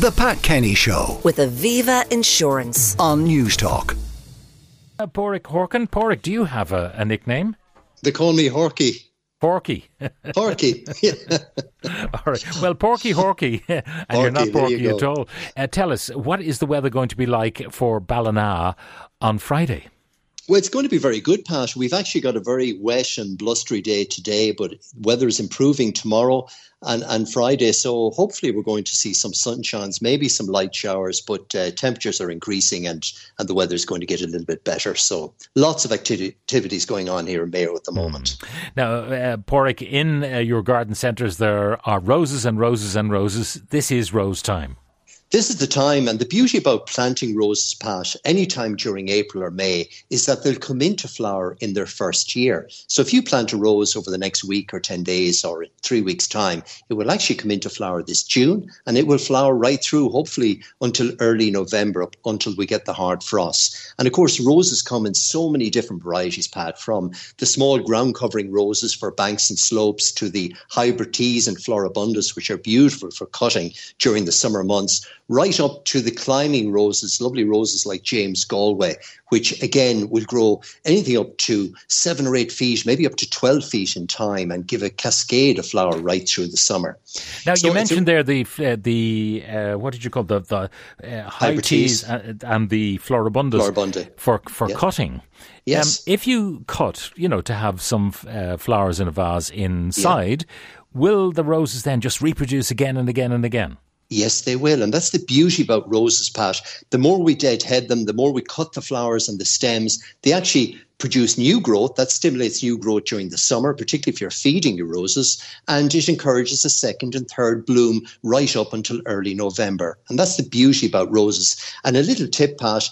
The Pat Kenny Show with Aviva Insurance. on Newstalk. Uh, Paraic Horkan. Paraic, do you have a, a nickname? They call me Horky. Porky. Horky. Yeah. all right. Well, Porky Horky, and you're not there Porky you at all. Uh, tell us, what is the weather going to be like for Ballina on Friday? Well, it's going to be very good, Pat. We've actually got a very wet and blustery day today, but weather is improving tomorrow and, and Friday. So hopefully we're going to see some sunshines, maybe some light showers, but uh, temperatures are increasing and, and the weather is going to get a little bit better. So lots of activities going on here in Mayo at the moment. Now, uh, in uh, your garden centres, there are roses and roses and roses. This is rose time. This is the time, and the beauty about planting roses, Pat, anytime during April or May, is that they'll come into flower in their first year. So if you plant a rose over the next week or 10 days or three weeks' time, it will actually come into flower this June and it will flower right through, hopefully, until early November, until we get the hard frost. And of course, roses come in so many different varieties, Pat, from the small ground covering roses for banks and slopes to the hybrid teas and floribundas, which are beautiful for cutting during the summer months right up to the climbing roses, lovely roses like James Galway, which again will grow anything up to seven or eight feet, maybe up to 12 feet in time and give a cascade of flower right through the summer. Now, So you it's a- mentioned there the uh, the uh, what did you call the the uh, high Hybrid teas and, and the floribundas Floribunda. for for Yeah. cutting. Yes. Um, if you cut, you know, to have some uh, flowers in a vase inside, will the roses then just reproduce again and again and again? Yes, they will. And that's the beauty about roses, Pat. The more we deadhead them, the more we cut the flowers and the stems, they actually produce new growth. That stimulates new growth during the summer, particularly if you're feeding your roses. And it encourages a second and third bloom right up until early November. And that's the beauty about roses. And a little tip, Pat.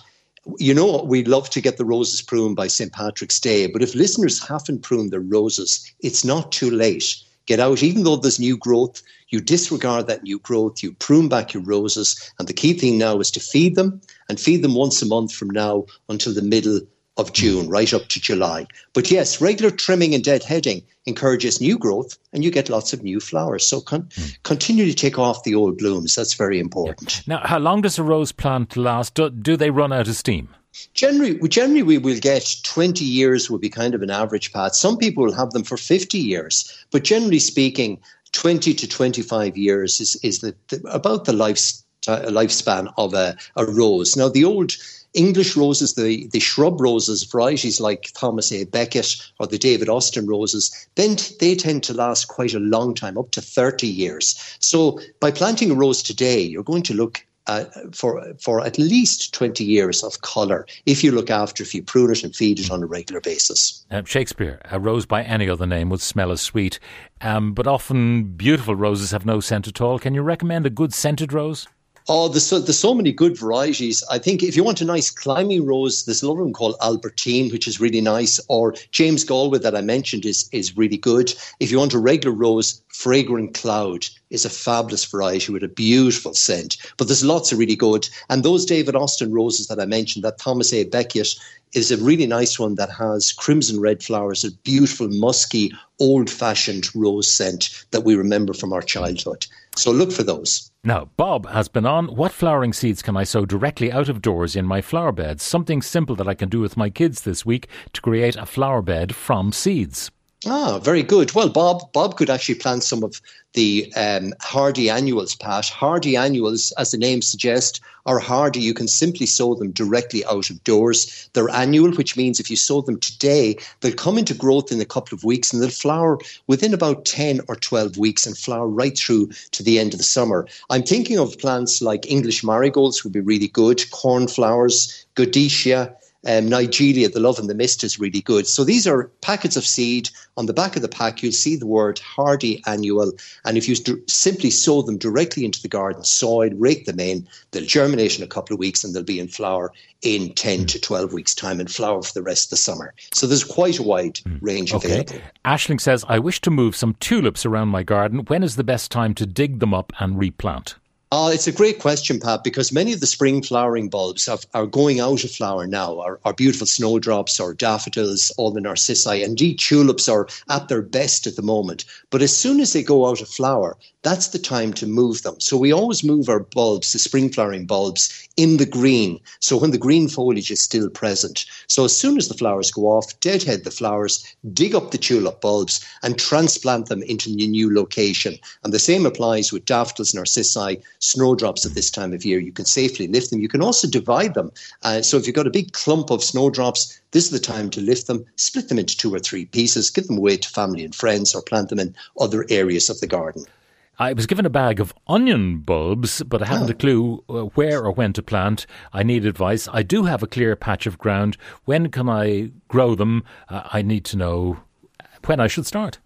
You know, we love to get the roses pruned by St. Patrick's Day, but if listeners haven't pruned their roses, it's not too late get out, even though there's new growth, you disregard that new growth, you prune back your roses. And the key thing now is to feed them and feed them once a month from now until the middle of June, right up to July. But yes, regular trimming and deadheading encourages new growth and you get lots of new flowers. So con- hmm. continue to take off the old blooms. That's very important. Now, how long does a rose plant last? Do, do they run out of steam? Generally, generally we will get 20 years would be kind of an average Pat. Some people will have them for 50 years, but generally speaking, 20 to 25 years is, is the, the, about the life, uh, lifespan of a, a rose. Now, the old English roses, the, the shrub roses, varieties like Thomas A. Becket or the David Austin roses, then they tend to last quite a long time, up to 30 years. So by planting a rose today, you're going to look uh, for for at least 20 years of colour if you look after, if you prune it and feed it on a regular basis. Uh, Shakespeare, a rose by any other name would smell as sweet, um, but often beautiful roses have no scent at all. Can you recommend a good scented rose? Oh, there's so, there's so many good varieties. I think if you want a nice climbing rose, there's another one called Albertine, which is really nice, or James Galway that I mentioned is, is really good. If you want a regular rose, Fragrant Cloud is a fabulous variety with a beautiful scent. But there's lots of really good. And those David Austin roses that I mentioned, that Thomas A. Becket, is a really nice one that has crimson red flowers, a beautiful, musky, old fashioned rose scent that we remember from our childhood. So look for those. Now, Bob has been on. What flowering seeds can I sow directly out of doors in my flower beds? Something simple that I can do with my kids this week to create a flower bed from seeds. Ah, very good. Well, Bob, Bob could actually plant some of the um, hardy annuals, Pat. Hardy annuals, as the name suggests, are hardy. You can simply sow them directly out of doors. They're annual, which means if you sow them today, they'll come into growth in a couple of weeks and they'll flower within about 10 or 12 weeks and flower right through to the end of the summer. I'm thinking of plants like English marigolds would be really good, cornflowers, godetia, um, Nigella, the love and the mist is really good. So these are packets of seed. On the back of the pack, you'll see the word hardy annual. And if you st- simply sow them directly into the garden soil, rake them in, they'll germinate in a couple of weeks and they'll be in flower in 10 to 12 weeks' time and flower for the rest of the summer. So there's quite a wide range Okay. available. Ashling says, I wish to move some tulips around my garden. When is the best time to dig them up and replant? Uh, it's a great question, Pat, because many of the spring flowering bulbs have, are going out of flower now. Our, our beautiful snowdrops, our daffodils, all the narcissi, indeed tulips are at their best at the moment. But as soon as they go out of flower, that's the time to move them. So we always move our bulbs, the spring flowering bulbs, in the green. So when the green foliage is still present. So as soon as the flowers go off, deadhead the flowers, dig up the tulip bulbs, and transplant them into the new location. And the same applies with daffodils, narcissi, snowdrops at this time of year. You can safely lift them. You can also divide them. Uh, so if you've got a big clump of snowdrops, this is the time to lift them, split them into two or three pieces, give them away to family and friends, or plant them in other areas of the garden. I was given a bag of onion bulbs, but I haven't oh. a clue uh, where or when to plant. I need advice. I do have a clear patch of ground. When can I grow them? Uh, I need to know when I should start.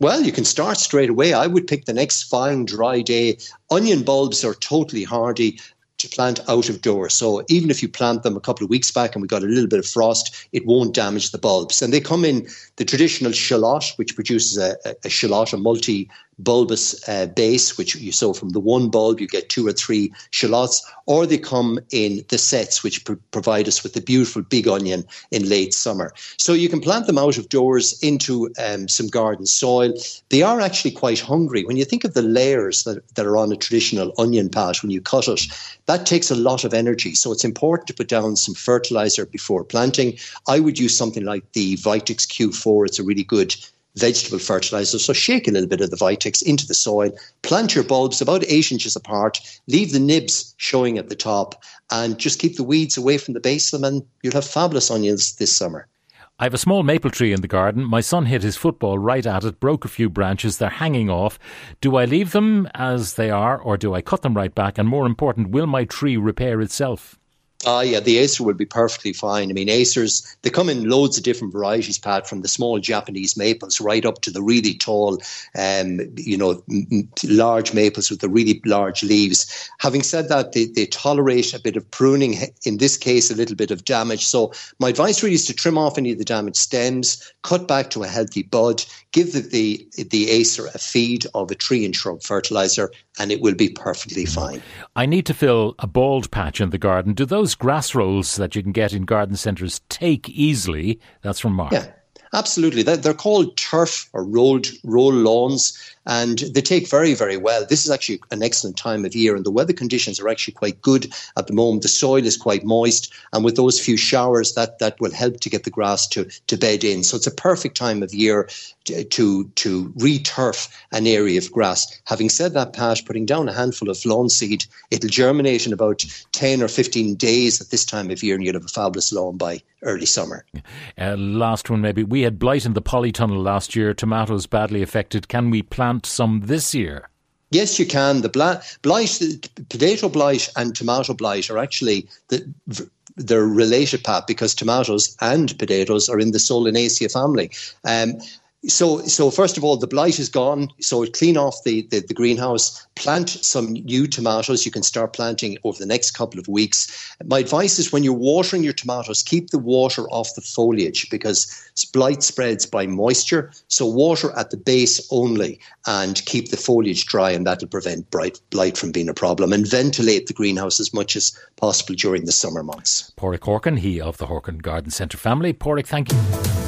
Well, you can start straight away. I would pick the next fine dry day. Onion bulbs are totally hardy to plant out of doors. So even if you plant them a couple of weeks back and we got a little bit of frost, it won't damage the bulbs. And they come in the traditional shallot, which produces a, a, shallot, a multi bulbous uh, base, which you sow from the one bulb, you get two or three shallots, or they come in the sets, which pr- provide us with the beautiful big onion in late summer. So you can plant them out of doors into um, some garden soil. They are actually quite hungry. When you think of the layers that, that are on a traditional onion patch when you cut it, that takes a lot of energy. So it's important to put down some fertilizer before planting. I would use something like the Vitax Q4. It's a really good vegetable fertilizer. So shake a little bit of the Vitax into the soil, plant your bulbs about eight inches apart, leave the nibs showing at the top, and just keep the weeds away from the base of them, and you'll have fabulous onions this summer. I have a small maple tree in the garden. My son hit his football right at it, broke a few branches. They're hanging off. Do I leave them as they are, or do I cut them right back? And more important, will my tree repair itself? Ah, yeah, the Acer will be perfectly fine. I mean, Acers, they come in loads of different varieties, Pat, from the small Japanese maples right up to the really tall, um, you know, large maples with the really large leaves. Having said that, they, they tolerate a bit of pruning, in this case, a little bit of damage. So, my advice really is to trim off any of the damaged stems, cut back to a healthy bud, give the, the, the Acer a feed of a tree and shrub fertilizer, and it will be perfectly fine. I need to fill a bald patch in the garden. Do those grass rolls that you can get in garden centres take easily? That's from Mark. Yeah. Absolutely. They're called turf or rolled roll lawns, and they take very, very well. This is actually an excellent time of year, and the weather conditions are actually quite good at the moment. The soil is quite moist, and with those few showers, that that will help to get the grass to to bed in. So it's a perfect time of year to to, re-turf an area of grass. Having said that, Pat, putting down a handful of lawn seed, it'll germinate in about ten or fifteen days at this time of year, and you'll have a fabulous lawn by early summer. Uh, last one, maybe. We had blight in the polytunnel last year. Tomatoes badly affected. Can we plant some this year? Yes, you can. The blight, potato blight and tomato blight are actually the they're related, Pat, because tomatoes and potatoes are in the Solanaceae family. Um, so, so first of all, the blight is gone. So clean off the, the, the, greenhouse, plant some new tomatoes. You can start planting over the next couple of weeks. My advice is when you're watering your tomatoes, keep the water off the foliage because blight spreads by moisture. So water at the base only and keep the foliage dry and that'll prevent bright, blight from being a problem and ventilate the greenhouse as much as possible during the summer months. Paraic Horkan, he of the Horkan Garden Centre family. Paraic, thank you.